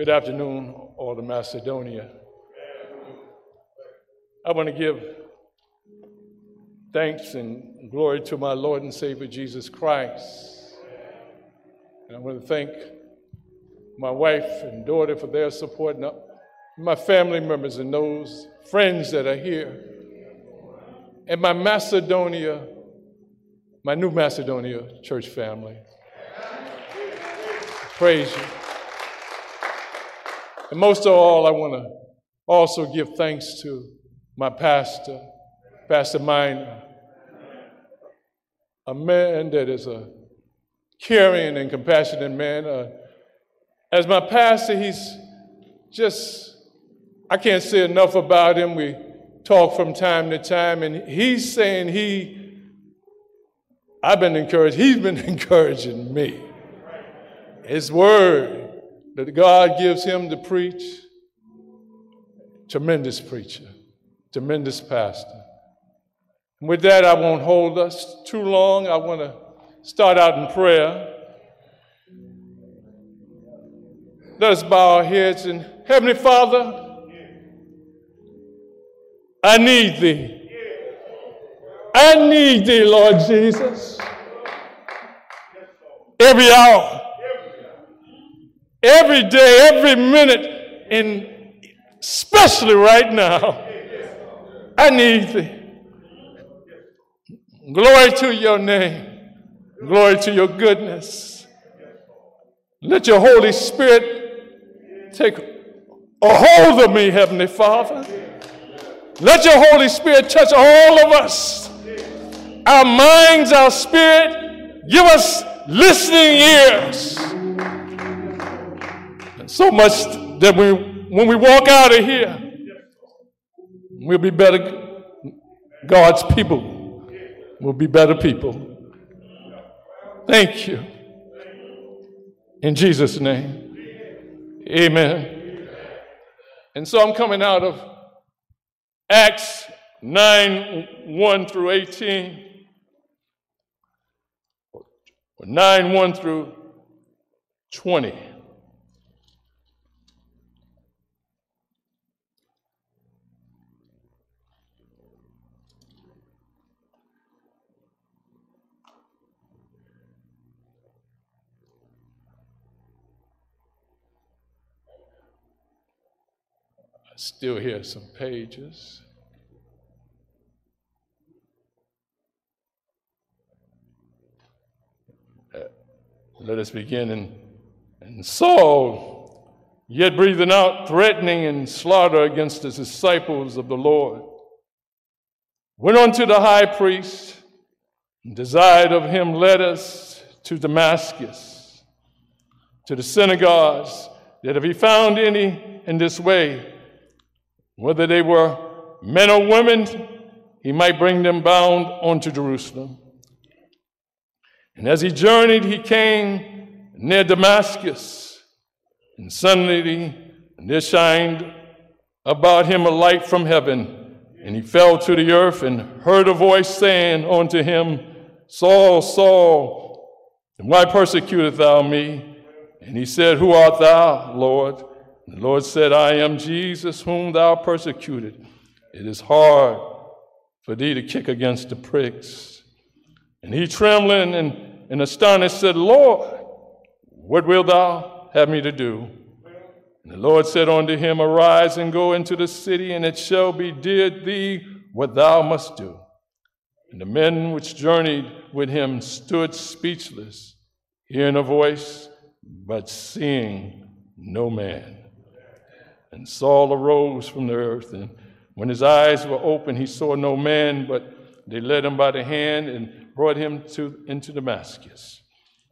Good afternoon, all of Macedonia. I want to give thanks and glory to my Lord and Savior Jesus Christ. And I want to thank my wife and daughter for their support, and my family members and those friends that are here, and my Macedonia, my new Macedonia church family. Praise you. And most of all, I want to also give thanks to my pastor, Pastor Minor, a man that is a caring and compassionate man. Uh, as my pastor, he's just, I can't say enough about him. We talk from time to time, and he's saying he, I've been encouraged, he's been encouraging me. His word that God gives him to preach, tremendous preacher, tremendous pastor. And with that, I won't hold us too long. I want to start out in prayer. Let us bow our heads and Heavenly Father, I need thee. I need thee, Lord Jesus. Every hour every day, every minute, and especially right now. I need thee. Glory to your name. Glory to your goodness. Let your Holy Spirit take a hold of me, Heavenly Father. Let your Holy Spirit touch all of us, our minds, our spirit. Give us listening ears so much that we, when we walk out of here, we'll be better. God's people We'll be better people. Thank you. In Jesus' name. Amen. And so I'm coming out of Acts 9 1 through 18. 9 1 through 20. Still hear some pages. Uh, let us begin. And, and Saul, yet breathing out threatening and slaughter against the disciples of the Lord, went unto the high priest and desired of him letters to Damascus, to the synagogues, that if he found any in this way, whether they were men or women, he might bring them bound unto Jerusalem. And as he journeyed, he came near Damascus, and suddenly there shined about him a light from heaven, and he fell to the earth and heard a voice saying unto him, Saul, Saul, why persecutest thou me? And he said, Who art thou, Lord? The Lord said, I am Jesus whom thou persecuted. It is hard for thee to kick against the pricks. And he, trembling and, and astonished, said, Lord, what wilt thou have me to do? And the Lord said unto him, Arise and go into the city, and it shall be did thee what thou must do. And the men which journeyed with him stood speechless, hearing a voice, but seeing no man. And Saul arose from the earth, and when his eyes were open, he saw no man, but they led him by the hand and brought him to, into Damascus.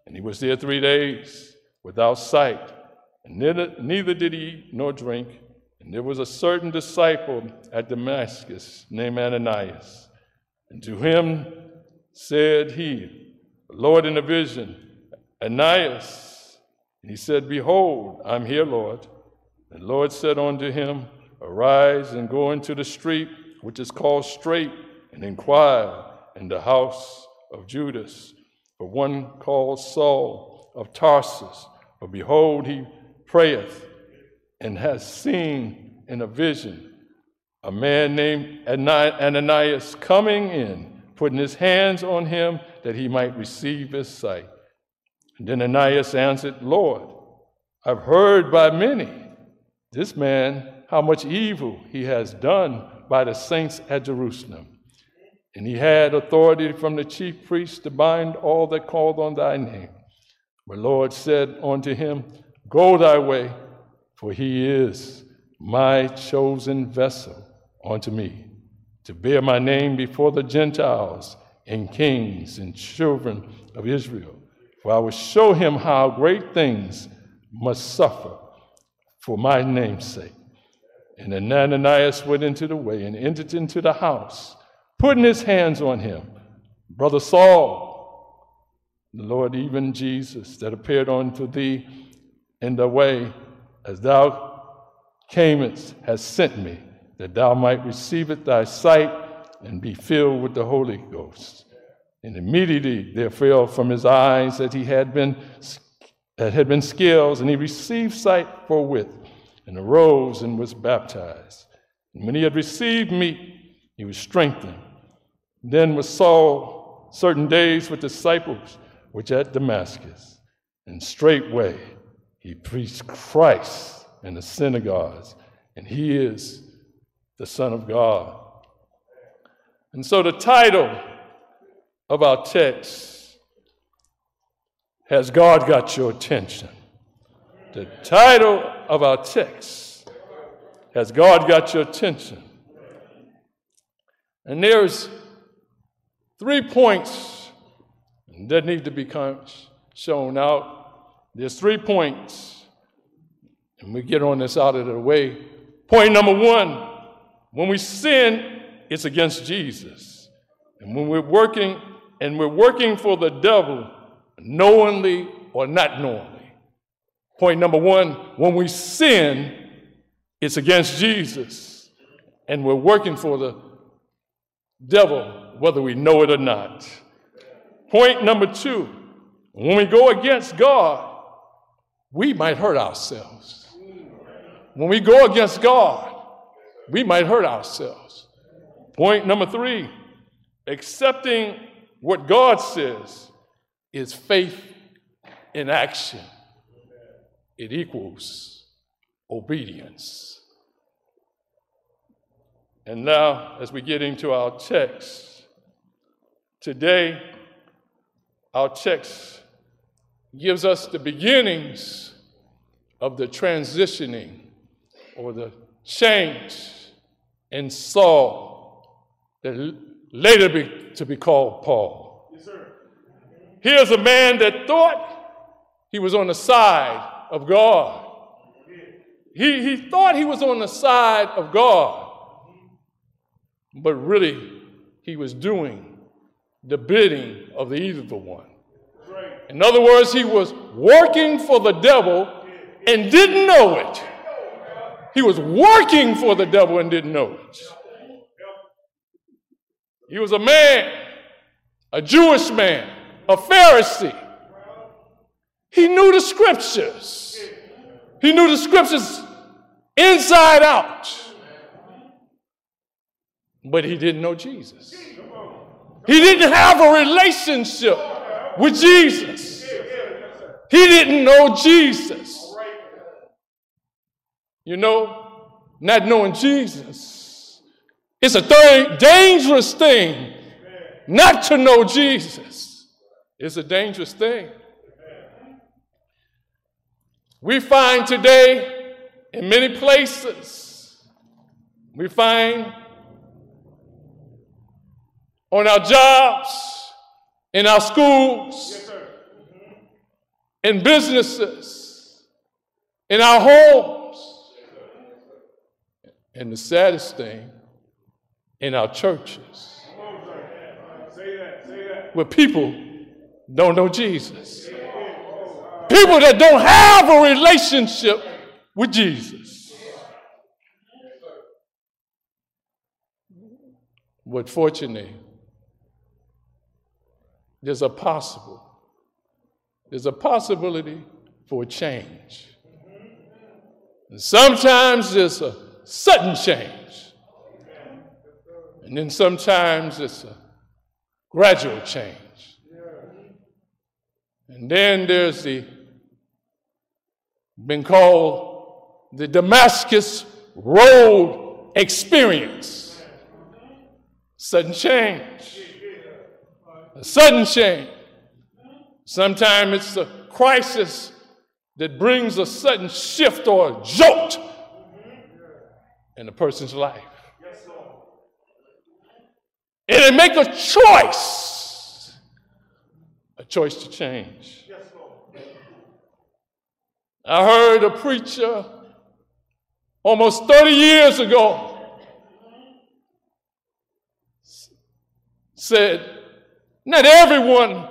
And he was there three days without sight, and neither, neither did he eat nor drink. And there was a certain disciple at Damascus named Ananias. And to him said he, Lord, in a vision, Ananias. And he said, Behold, I'm here, Lord. The Lord said unto him, Arise and go into the street which is called Straight, and inquire in the house of Judas for one called Saul of Tarsus. For behold, he prayeth, and has seen in a vision a man named Ananias coming in, putting his hands on him that he might receive his sight. And then Ananias answered, Lord, I've heard by many this man how much evil he has done by the saints at Jerusalem. And he had authority from the chief priests to bind all that called on thy name. But Lord said unto him, Go thy way, for he is my chosen vessel unto me, to bear my name before the Gentiles and kings and children of Israel. For I will show him how great things must suffer for my name's sake. And Ananias went into the way and entered into the house, putting his hands on him. Brother Saul, the Lord, even Jesus, that appeared unto thee in the way as thou camest, has sent me, that thou might receive it thy sight and be filled with the Holy Ghost. And immediately there fell from his eyes that he had been that had been scales, and he received sight forthwith and arose and was baptized. And when he had received meat, he was strengthened. Then was Saul certain days with disciples which at Damascus, and straightway he preached Christ in the synagogues, and he is the Son of God. And so the title of our text has God got your attention? The title of our text has God got your attention? And there's three points that need to be shown out. There's three points, and we get on this out of the way. Point number one when we sin, it's against Jesus. And when we're working, and we're working for the devil, knowingly or not knowingly. Point number one when we sin, it's against Jesus, and we're working for the devil, whether we know it or not. Point number two when we go against God, we might hurt ourselves. When we go against God, we might hurt ourselves. Point number three accepting what God says is faith in action it equals obedience. And now, as we get into our text, today, our text gives us the beginnings of the transitioning or the change in Saul that later be, to be called Paul. Yes, Here's a man that thought he was on the side of God. He, he thought he was on the side of God, but really he was doing the bidding of the evil one. In other words, he was working for the devil and didn't know it. He was working for the devil and didn't know it. He was a man, a Jewish man, a Pharisee he knew the scriptures. He knew the scriptures inside out. But he didn't know Jesus. He didn't have a relationship with Jesus. He didn't know Jesus. You know, not knowing Jesus is a dangerous thing. Not to know Jesus is a dangerous thing. We find today in many places, we find on our jobs, in our schools, yes, in businesses, in our homes, and the saddest thing, in our churches, where people don't know Jesus people that don't have a relationship with Jesus. But fortunately, there's a possible, there's a possibility for change. And sometimes it's a sudden change. And then sometimes it's a gradual change. And then there's the been called the Damascus Road experience. Sudden change. A sudden change. Sometimes it's a crisis that brings a sudden shift or a jolt in a person's life. And they make a choice, a choice to change. I heard a preacher almost 30 years ago said, Not everyone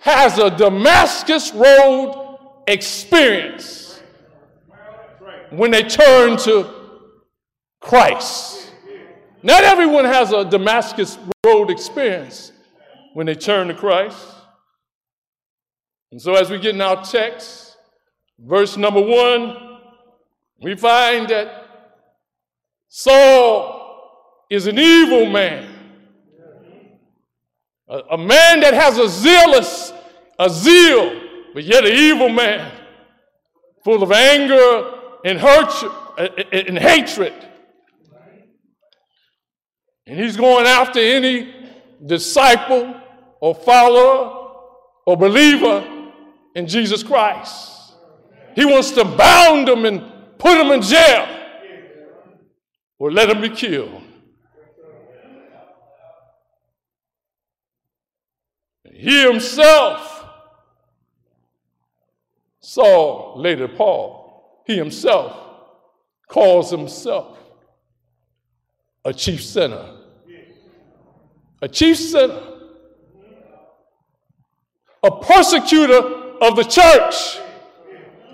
has a Damascus Road experience when they turn to Christ. Not everyone has a Damascus Road experience when they turn to Christ. And so, as we get in our text, verse number one, we find that Saul is an evil man, a, a man that has a zealous, a zeal, but yet an evil man, full of anger and hurt and hatred. And he's going after any disciple or follower or believer in Jesus Christ. He wants to bound them and put them in jail or let them be killed. He himself, Saul later Paul, he himself calls himself a chief sinner. A chief sinner. A persecutor of the church.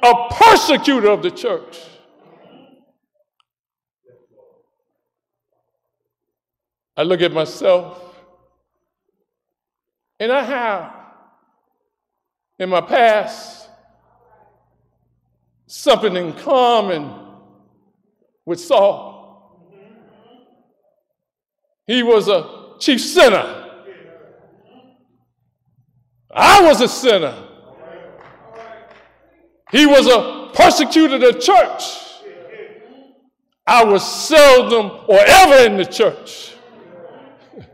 A persecutor of the church. I look at myself and I have in my past something in common with Saul. He was a chief sinner. I was a sinner. He was a persecutor of the church. I was seldom or ever in the church.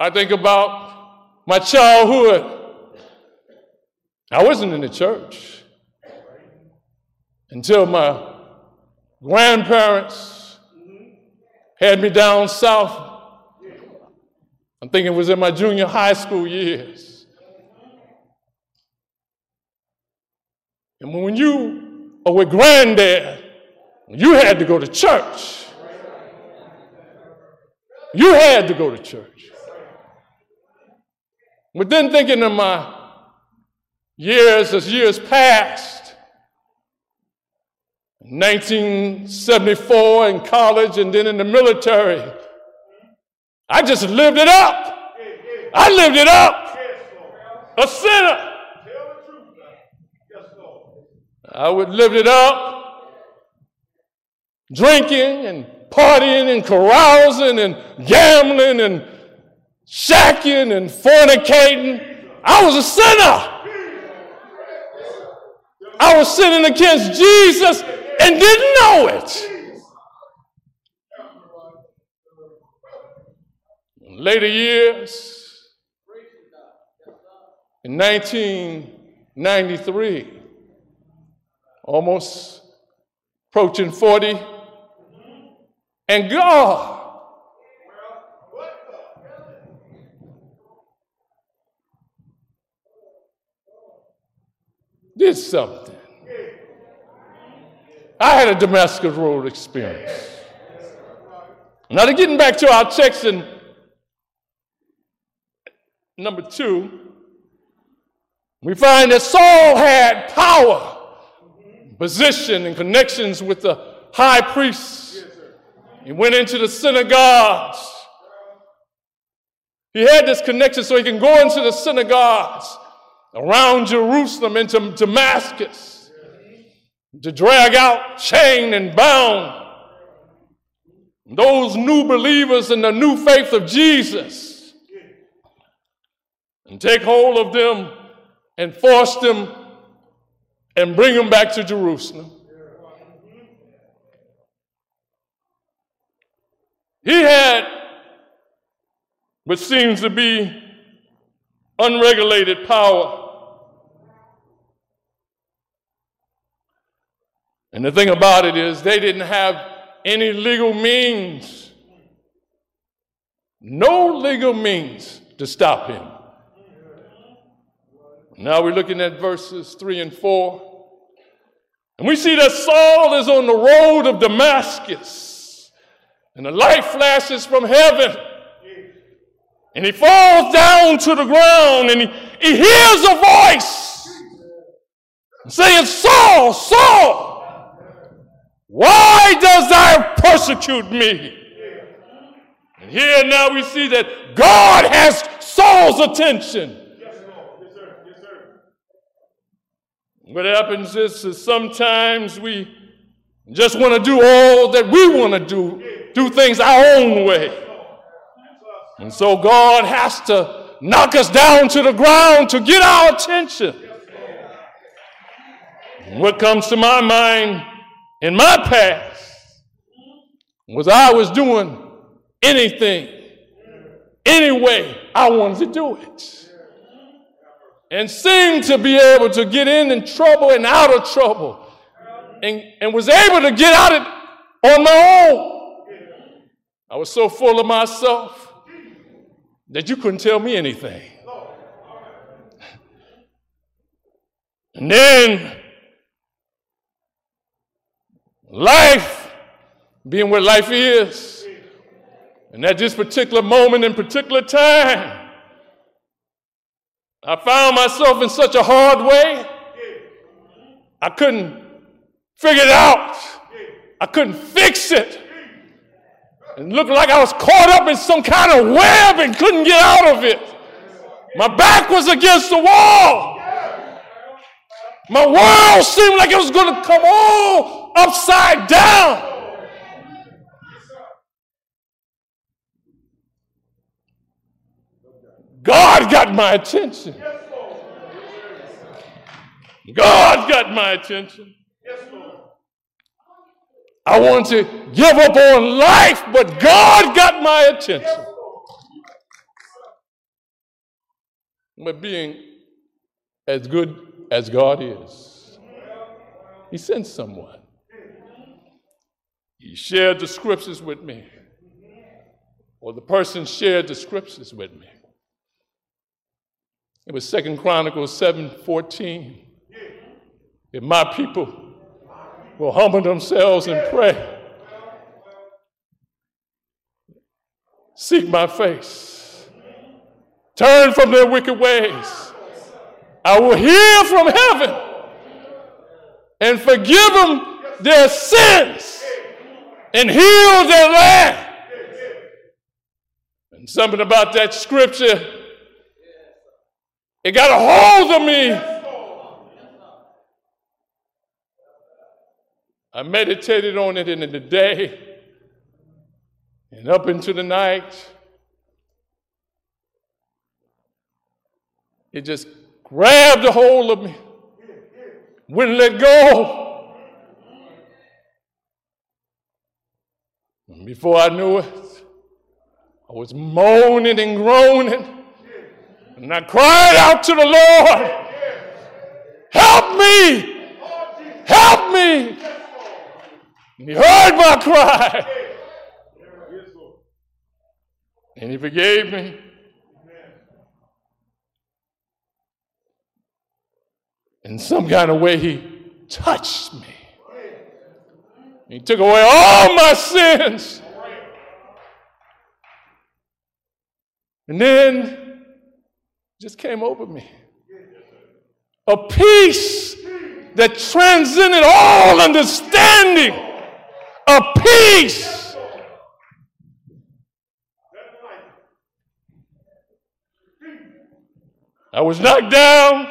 I think about my childhood. I wasn't in the church until my grandparents had me down south. I'm thinking it was in my junior high school years. And when you are with granddad, you had to go to church. You had to go to church. But then thinking of my years as years passed, 1974 in college and then in the military. I just lived it up. I lived it up. A sinner. I would live it up. Drinking and partying and carousing and gambling and shacking and fornicating. I was a sinner. I was sinning against Jesus and didn't know it. Later years, in 1993, almost approaching 40, and God did something. I had a Damascus Road experience. Now, to getting back to our text in number two, we find that Saul had power, position, and connections with the high priests. He went into the synagogues. He had this connection so he can go into the synagogues around Jerusalem into Damascus to drag out, chained, and bound those new believers in the new faith of Jesus and take hold of them and force them and bring them back to Jerusalem. He had what seems to be unregulated power. And the thing about it is, they didn't have any legal means, no legal means to stop him. Now we're looking at verses 3 and 4. And we see that Saul is on the road of Damascus. And the light flashes from heaven. And he falls down to the ground and he, he hears a voice saying, Saul, Saul, why does thou persecute me? And here now we see that God has Saul's attention. What happens is, is sometimes we just want to do all that we want to do, do things our own way. And so God has to knock us down to the ground to get our attention. what comes to my mind in my past was I was doing anything, any way I wanted to do it. And seemed to be able to get in in trouble and out of trouble. And, and was able to get out it on my own. I was so full of myself that you couldn't tell me anything. And then life, being what life is, and at this particular moment in particular time, I found myself in such a hard way. I couldn't figure it out. I couldn't fix it It looked like I was caught up in some kind of web and couldn't get out of it. My back was against the wall. My world seemed like it was going to come all upside down. God got my attention. God got my attention. I wanted to give up on life, but God got my attention. But being as good as God is, He sent someone. He shared the scriptures with me, or the person shared the scriptures with me. It was Second Chronicles 7 14. If my people will humble themselves and pray. Seek my face. Turn from their wicked ways. I will hear from heaven and forgive them their sins and heal their land. And something about that scripture, it got a hold of me. I meditated on it in the day and up into the night. It just grabbed a hold of me, wouldn't let go. And before I knew it, I was moaning and groaning. And I cried out to the Lord, Help me! Help me! And he heard my cry. And he forgave me. In some kind of way, he touched me. He took away all my sins. And then just came over me. A peace that transcended all understanding a peace. I was knocked down.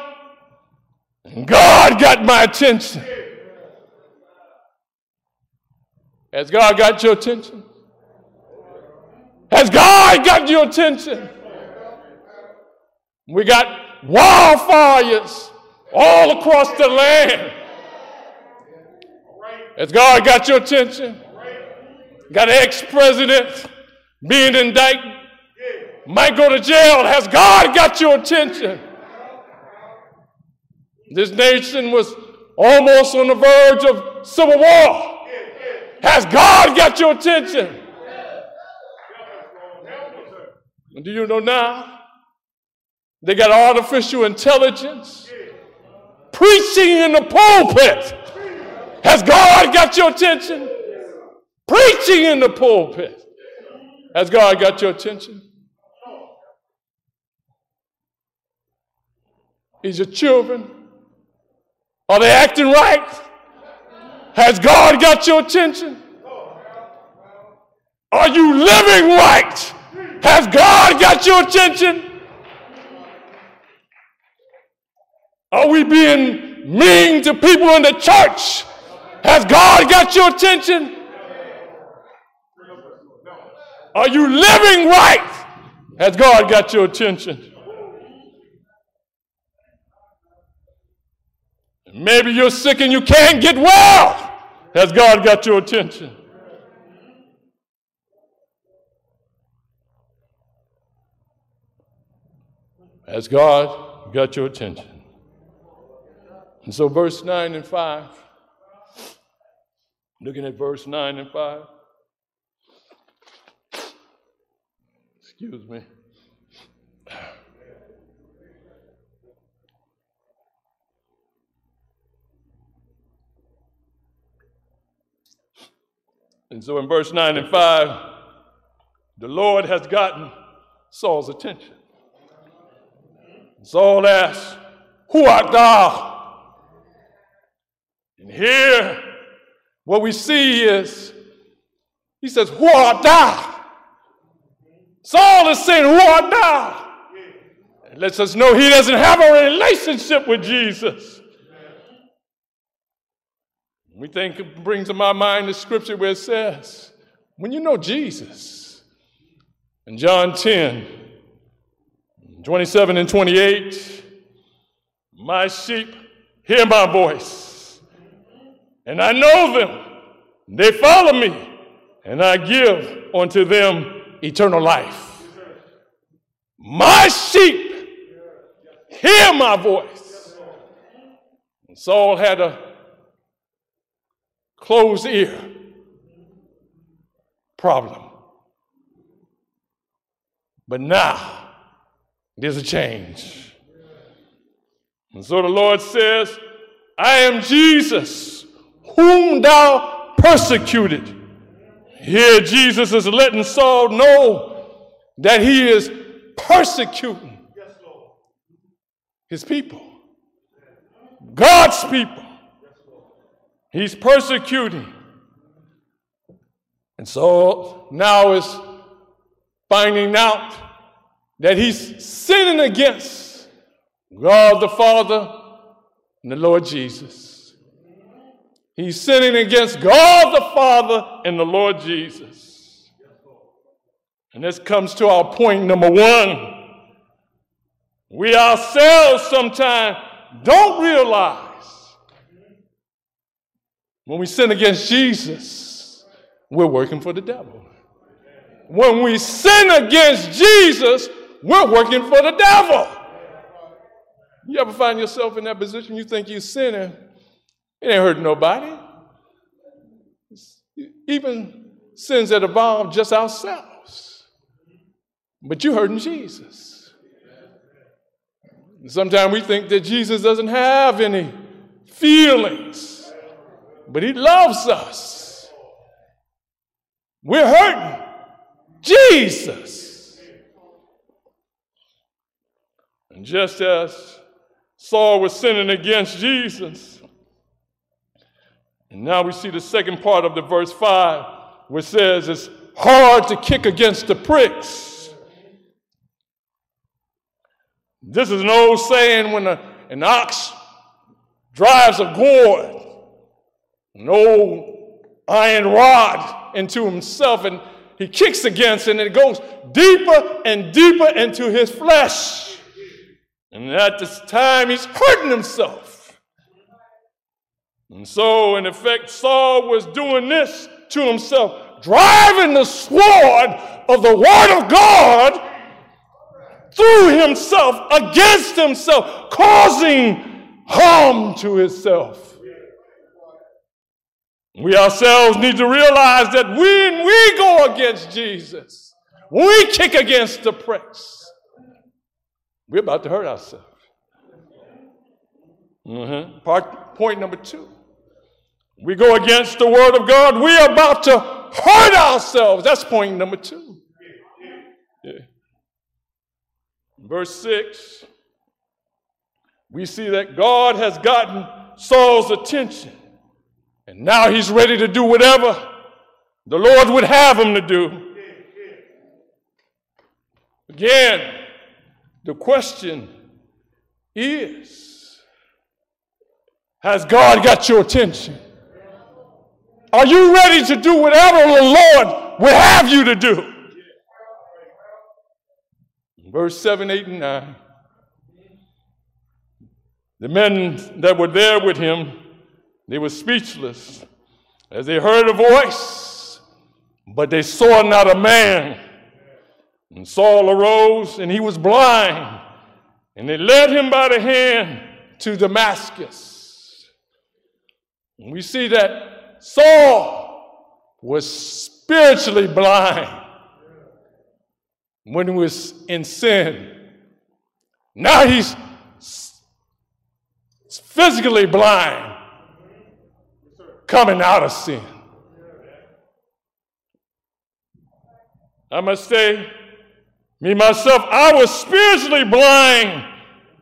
and God got my attention. Has God got your attention? Has God got your attention? We got wildfires all across the land. Has God got your attention? Got an ex president being indicted, might go to jail. Has God got your attention? This nation was almost on the verge of civil war. Has God got your attention? do you know now? They got artificial intelligence preaching in the pulpit. Has God got your attention? Preaching in the pulpit. Has God got your attention? Is your children are they acting right? Has God got your attention? Are you living right? Has God got your attention? Are we being mean to people in the church? Has God got your attention? Are you living right? Has God got your attention? Maybe you're sick and you can't get well. Has God got your attention? Has God got your attention? And so, verse 9 and 5, looking at verse 9 and 5. Excuse me. And so in verse 9 and 5, the Lord has gotten Saul's attention. Saul asks, Who art thou? And here, what we see is, he says, Who art thou? Saul is saying, Who art thou? It lets us know he doesn't have a relationship with Jesus. We think it brings to my mind the scripture where it says, when you know Jesus, in John 10, 27 and 28, my sheep hear my voice, and I know them. They follow me, and I give unto them eternal life. My sheep hear my voice. And Saul had a closed ear problem. But now there's a change. And so the Lord says, I am Jesus, whom thou persecuted. Here, Jesus is letting Saul know that he is persecuting his people, God's people. He's persecuting. And so now is finding out that he's sinning against God the Father and the Lord Jesus. He's sinning against God the Father and the Lord Jesus. And this comes to our point number one. We ourselves sometimes don't realize when we sin against Jesus, we're working for the devil. When we sin against Jesus, we're working for the devil. You ever find yourself in that position? You think you're sinning, it ain't hurting nobody. Even sins that involve just ourselves. But you're hurting Jesus. Sometimes we think that Jesus doesn't have any feelings but He loves us. We're hurting. Jesus. And just as Saul was sinning against Jesus, and now we see the second part of the verse 5, which says it's hard to kick against the pricks. This is an old saying when a, an ox drives a gourd, an old iron rod into himself, and he kicks against it, and it goes deeper and deeper into his flesh. And at this time, he's hurting himself. And so, in effect, Saul was doing this to himself, driving the sword of the Word of God through himself, against himself, causing harm to himself. We ourselves need to realize that when we go against Jesus, when we kick against the pricks, we're about to hurt ourselves. Mm-hmm. Part, point number two. We go against the word of God, we're about to hurt ourselves. That's point number two. Yeah. Verse 6, we see that God has gotten Saul's attention. And now he's ready to do whatever the Lord would have him to do. Again, the question is Has God got your attention? Are you ready to do whatever the Lord would have you to do? Verse 7, 8, and 9. The men that were there with him they were speechless as they heard a voice, but they saw not a man. And Saul arose, and he was blind, and they led him by the hand to Damascus. And we see that Saul was spiritually blind when he was in sin. Now he's physically blind coming out of sin. I must say, me myself, I was spiritually blind,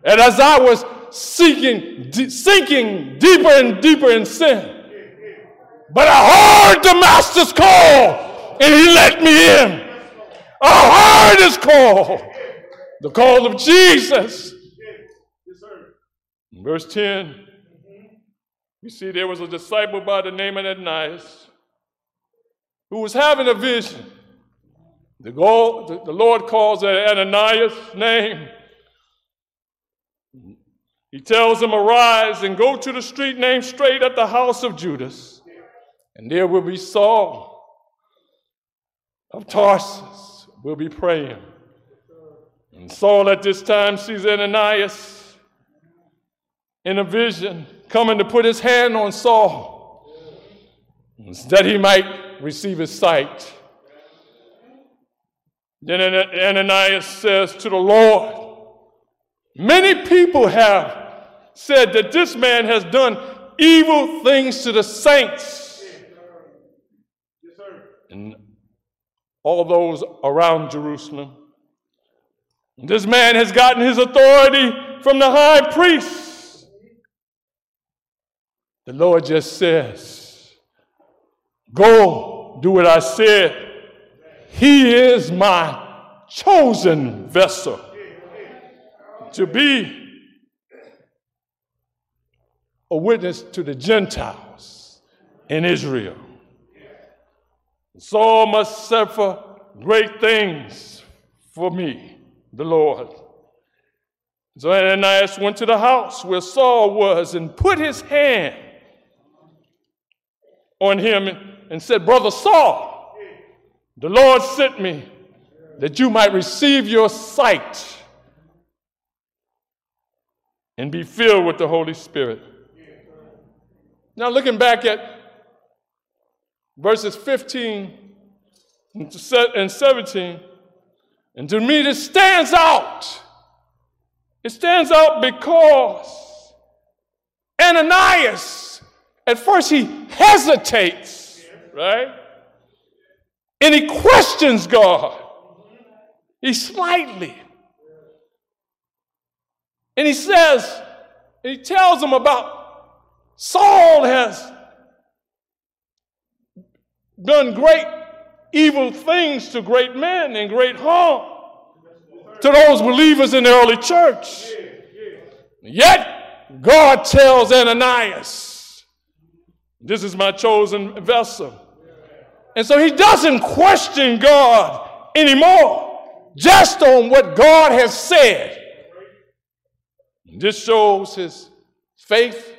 and as I was seeking, sinking deeper and deeper in sin. But I heard the Master's call, and He let me in. I heard His call, the call of Jesus. Verse 10 you see, there was a disciple by the name of Ananias who was having a vision. The, the Lord calls Ananias' name. He tells him, Arise and go to the street named Straight at the house of Judas, and there will be Saul of Tarsus will be praying. And Saul at this time sees Ananias in a vision coming to put his hand on Saul that he might receive his sight. Then Ananias says to the Lord, Many people have said that this man has done evil things to the saints. And all those around Jerusalem. This man has gotten his authority from the high priest. The Lord just says, Go, do what I said. He is my chosen vessel to be a witness to the Gentiles in Israel. Saul must suffer great things for me, the Lord. So Ananias went to the house where Saul was and put his hand on him and said, Brother Saul, the Lord sent me that you might receive your sight and be filled with the Holy Spirit. Now, looking back at verses 15 and 17, and to me, this stands out. It stands out because Ananias at first, he hesitates, right? And he questions God. He slightly. And he says, he tells him about Saul has done great evil things to great men and great harm to those believers in the early church. Yet God tells Ananias, This is my chosen vessel. And so he doesn't question God anymore, just on what God has said. This shows his faith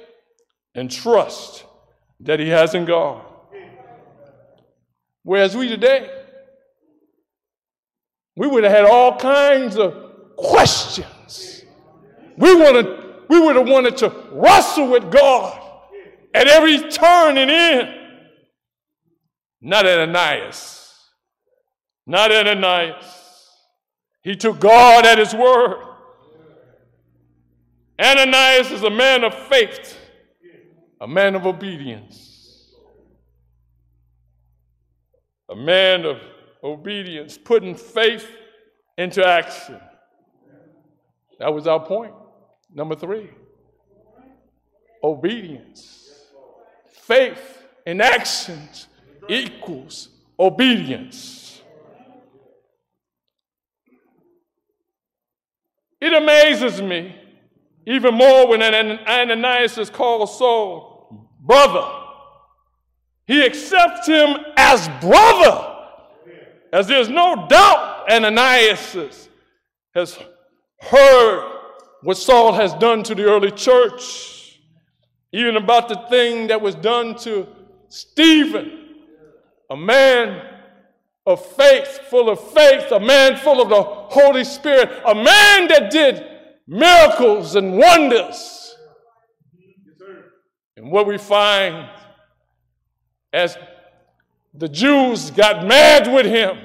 and trust that he has in God. Whereas we today, we would have had all kinds of questions. We, wanted, we would have wanted to wrestle with God at every turn and end. Not Ananias. Not Ananias. He took God at his word. Ananias is a man of faith, a man of obedience, a man of obedience, putting faith into action. That was our point. Number three obedience. Faith in actions equals obedience. It amazes me even more when Ananias is called Saul brother. He accepts him as brother, as there's no doubt Ananias has heard what Saul has done to the early church, even about the thing that was done to Stephen, a man of faith, full of faith, a man full of the Holy Spirit, a man that did miracles and wonders. And what we find as the Jews got mad with him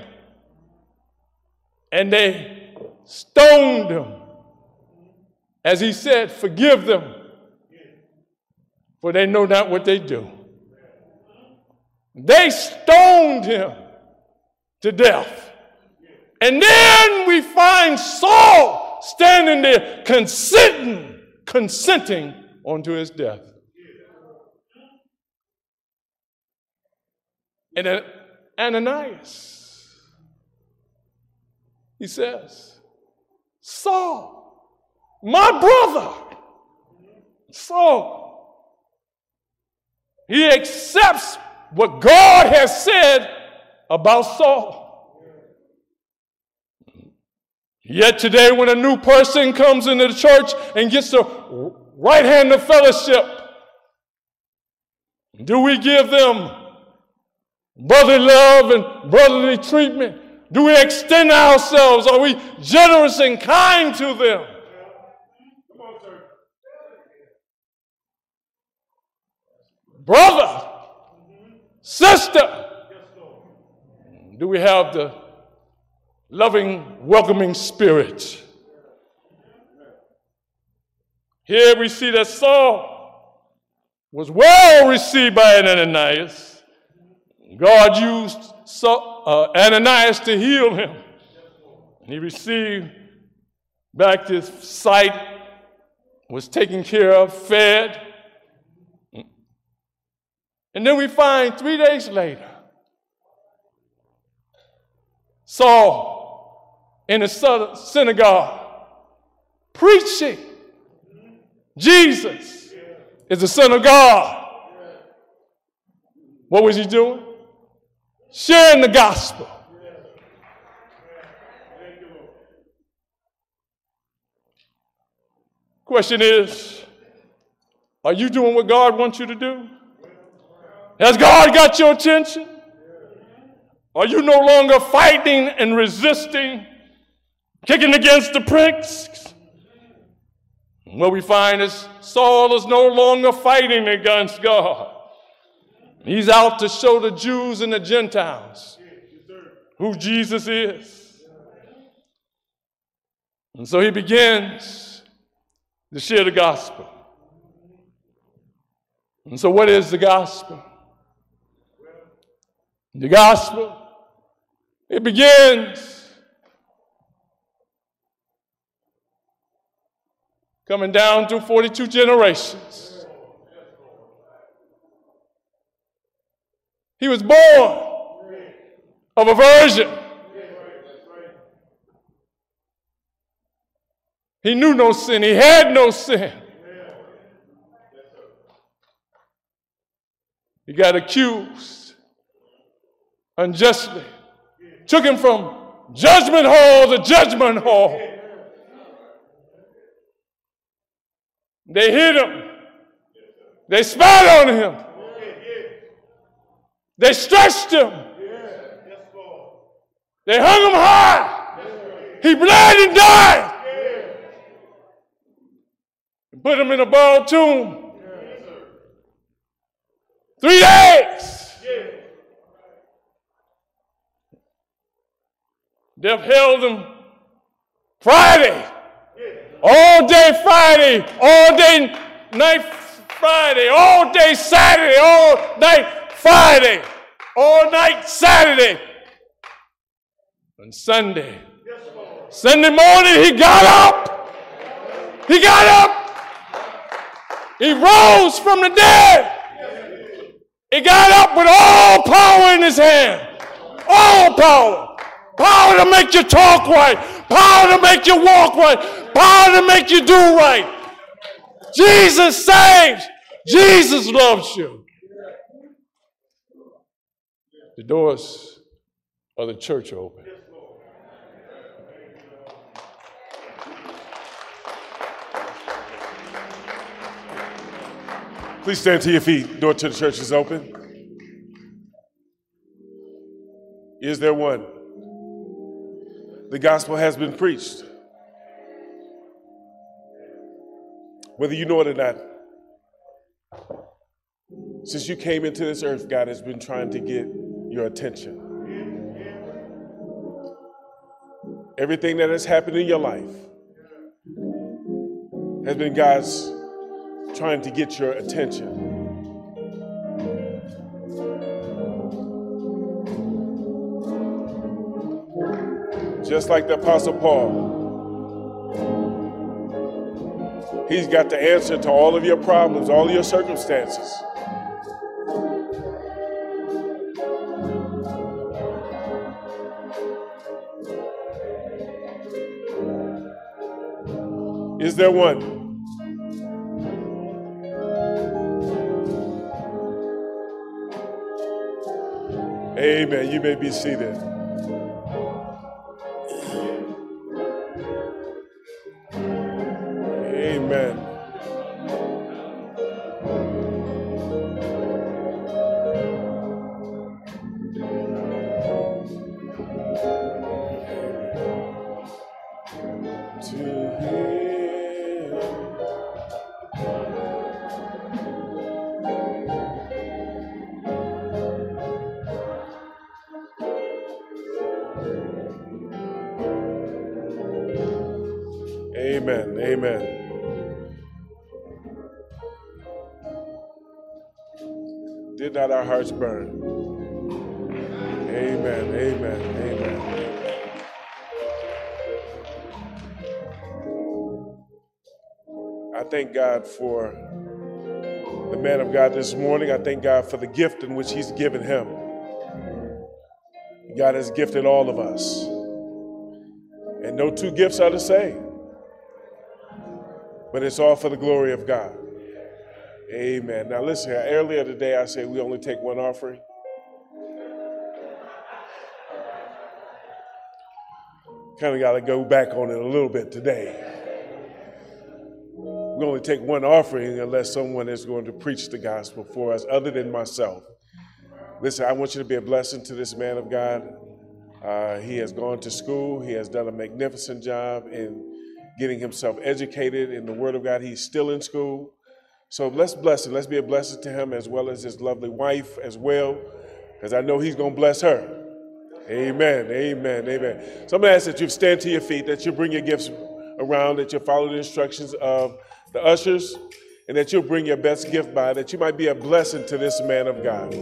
and they stoned him. As he said, Forgive them, for they know not what they do. They stoned him to death. And then we find Saul standing there consenting, consenting unto his death. And Ananias, he says, Saul, my brother, Saul, he accepts what God has said about Saul. Yet today, when a new person comes into the church and gets the right hand of fellowship, do we give them brotherly love and brotherly treatment? Do we extend ourselves? Are we generous and kind to them? Brother, sister, do we have the loving, welcoming spirit? Here we see that Saul was well received by Ananias. God used Saul, uh, Ananias to heal him. He received back his sight, was taken care of, fed. And then we find three days later, Saul in the synagogue preaching Jesus is the Son of God. What was he doing? Sharing the gospel. Question is Are you doing what God wants you to do? Has God got your attention? Are you no longer fighting and resisting, kicking against the pricks? What we find is Saul is no longer fighting against God. He's out to show the Jews and the Gentiles who Jesus is. And so he begins to share the gospel. And so, what is the gospel? The gospel, it begins coming down through 42 generations. He was born of a virgin. He knew no sin. He had no sin. He got accused unjustly. Took him from judgment hall to judgment hall. They hit him. They spat on him. They stretched him. They hung him high. He bled and died. And put him in a borrowed tomb. Three days. Death held him Friday. All day Friday. All day night Friday. All day Saturday. All night Friday. All night Saturday. And Sunday. Sunday morning he got up. He got up. He rose from the dead. He got up with all power in his hand. All power. Power to make you talk right. Power to make you walk right. Power to make you do right. Jesus saves. Jesus loves you. The doors of the church are open. Please stand to your feet. Door to the church is open. Is there one? The gospel has been preached. Whether you know it or not, since you came into this earth, God has been trying to get your attention. Everything that has happened in your life has been God's trying to get your attention. Just like the Apostle Paul. He's got the answer to all of your problems, all of your circumstances. Is there one? Amen. You may be seated. Amen. Did not our hearts burn? Amen. Amen. Amen. I thank God for the man of God this morning. I thank God for the gift in which He's given him. God has gifted all of us. And no two gifts are the same. But it's all for the glory of God. Amen. Now listen, here. earlier today I said we only take one offering. Kind of got to go back on it a little bit today. We only take one offering unless someone is going to preach the gospel for us, other than myself. Listen, I want you to be a blessing to this man of God. Uh, he has gone to school. He has done a magnificent job in getting himself educated in the Word of God. He's still in school. So let's bless him. Let's be a blessing to him as well as his lovely wife as well, because I know he's going to bless her. Amen. Amen. Amen. So I'm going to ask that you stand to your feet, that you bring your gifts around, that you follow the instructions of the ushers, and that you'll bring your best gift by, that you might be a blessing to this man of God.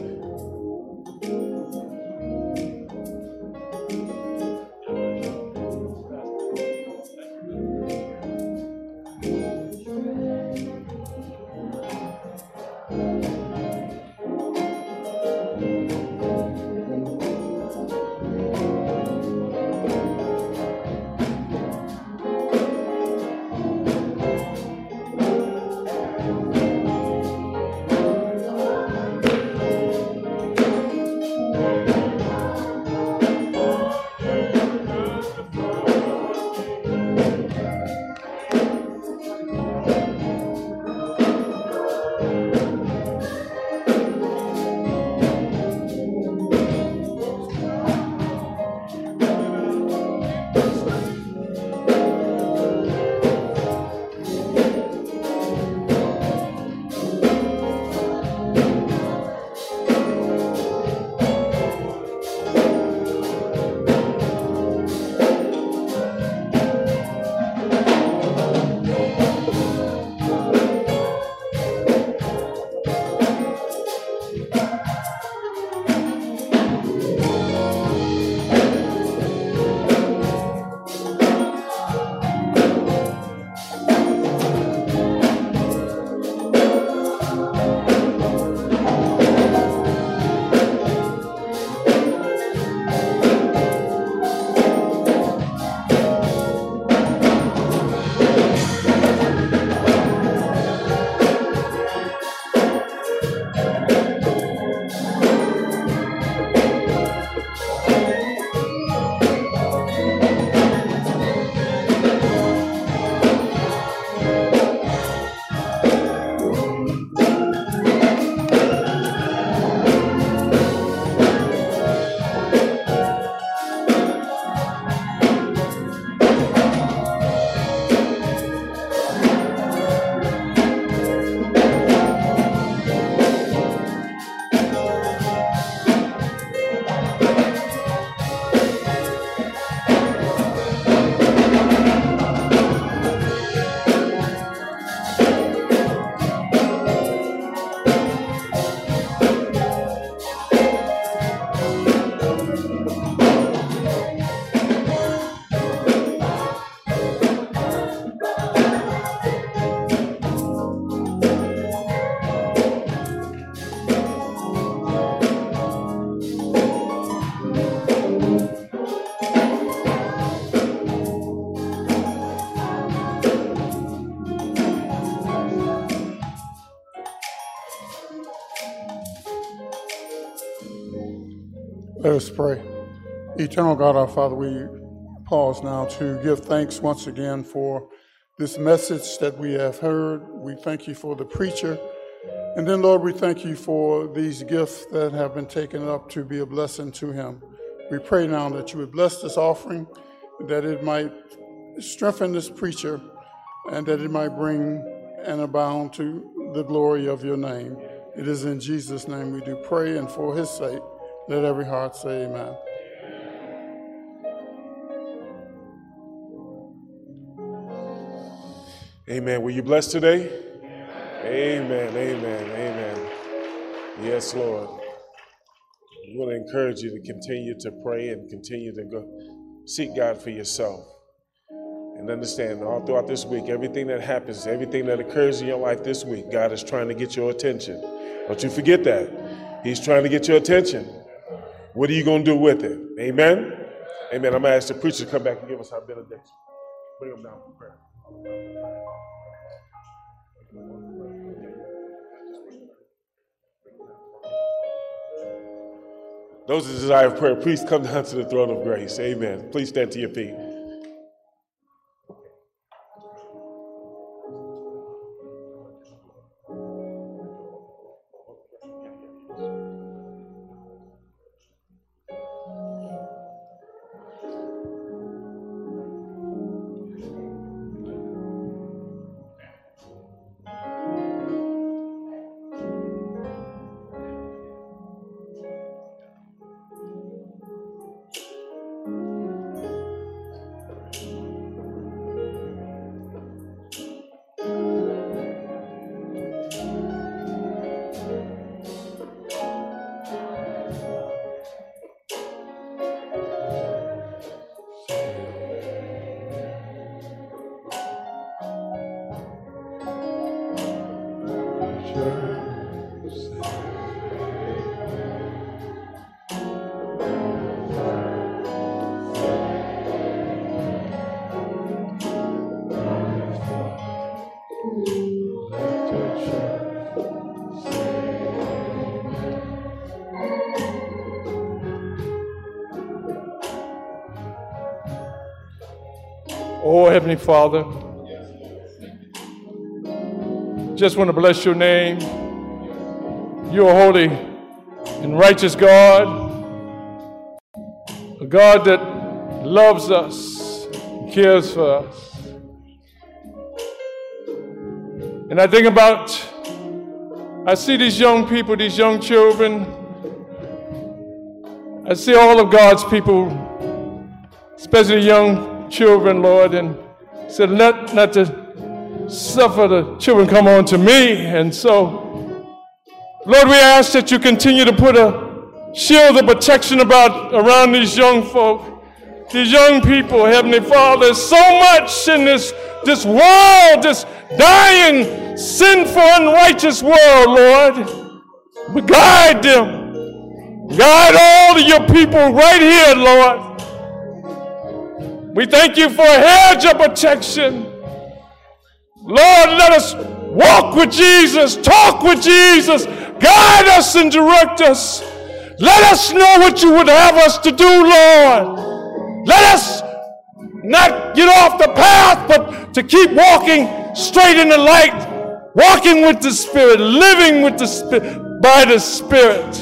Let us pray. Eternal God, our Father, we pause now to give thanks once again for this message that we have heard. We thank you for the preacher. And then, Lord, we thank you for these gifts that have been taken up to be a blessing to him. We pray now that you would bless this offering, that it might strengthen this preacher, and that it might bring and abound to the glory of your name. It is in Jesus' name we do pray, and for his sake, let every heart say amen. Amen. Were you blessed today? Amen. Amen. Amen. Yes, Lord. I want to encourage you to continue to pray and continue to go seek God for yourself. And understand all throughout this week, everything that happens, everything that occurs in your life this week, God is trying to get your attention. Don't you forget that. He's trying to get your attention. What are you going to do with it? Amen? Amen. I'm going to ask the preacher to come back and give us our benediction. Bring them down for prayer. Those who desire prayer, please come down to the throne of grace. Amen. Please stand to your feet. Heavenly Father, just want to bless your name. You're a holy and righteous God, a God that loves us, cares for us. And I think about, I see these young people, these young children. I see all of God's people, especially young children, Lord, and said, Let not to suffer the children come on to me. And so, Lord, we ask that you continue to put a shield of protection about around these young folk, these young people, Heavenly Father. There's so much in this, this world, this dying, sinful, unrighteous world, Lord. But guide them. Guide all of your people right here, Lord. We thank you for a hedge of protection. Lord, let us walk with Jesus, talk with Jesus, guide us and direct us. Let us know what you would have us to do, Lord. Let us not get off the path, but to keep walking straight in the light, walking with the Spirit, living with the Spirit, by the Spirit.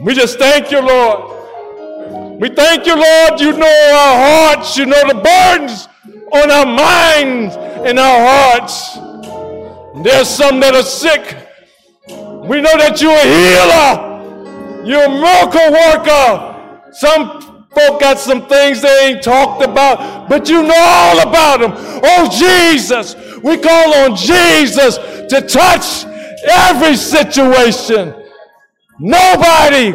We just thank you, Lord. We thank you, Lord. You know our hearts. You know the burdens on our minds and our hearts. There's some that are sick. We know that you're a healer. You're a miracle worker. Some folk got some things they ain't talked about, but you know all about them. Oh, Jesus. We call on Jesus to touch every situation. Nobody,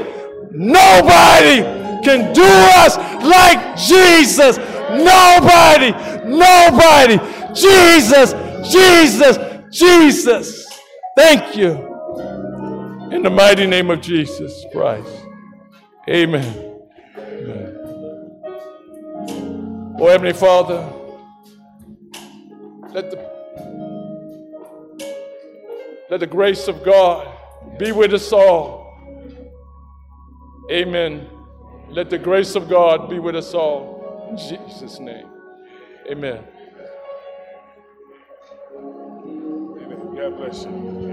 nobody can do us like Jesus. Nobody, nobody. Jesus, Jesus, Jesus. Thank you. In the mighty name of Jesus Christ. Amen. Amen. Oh, Heavenly Father, let the, let the grace of God be with us all. Amen. Let the grace of God be with us all. In Jesus' name. Amen. Amen. God bless you.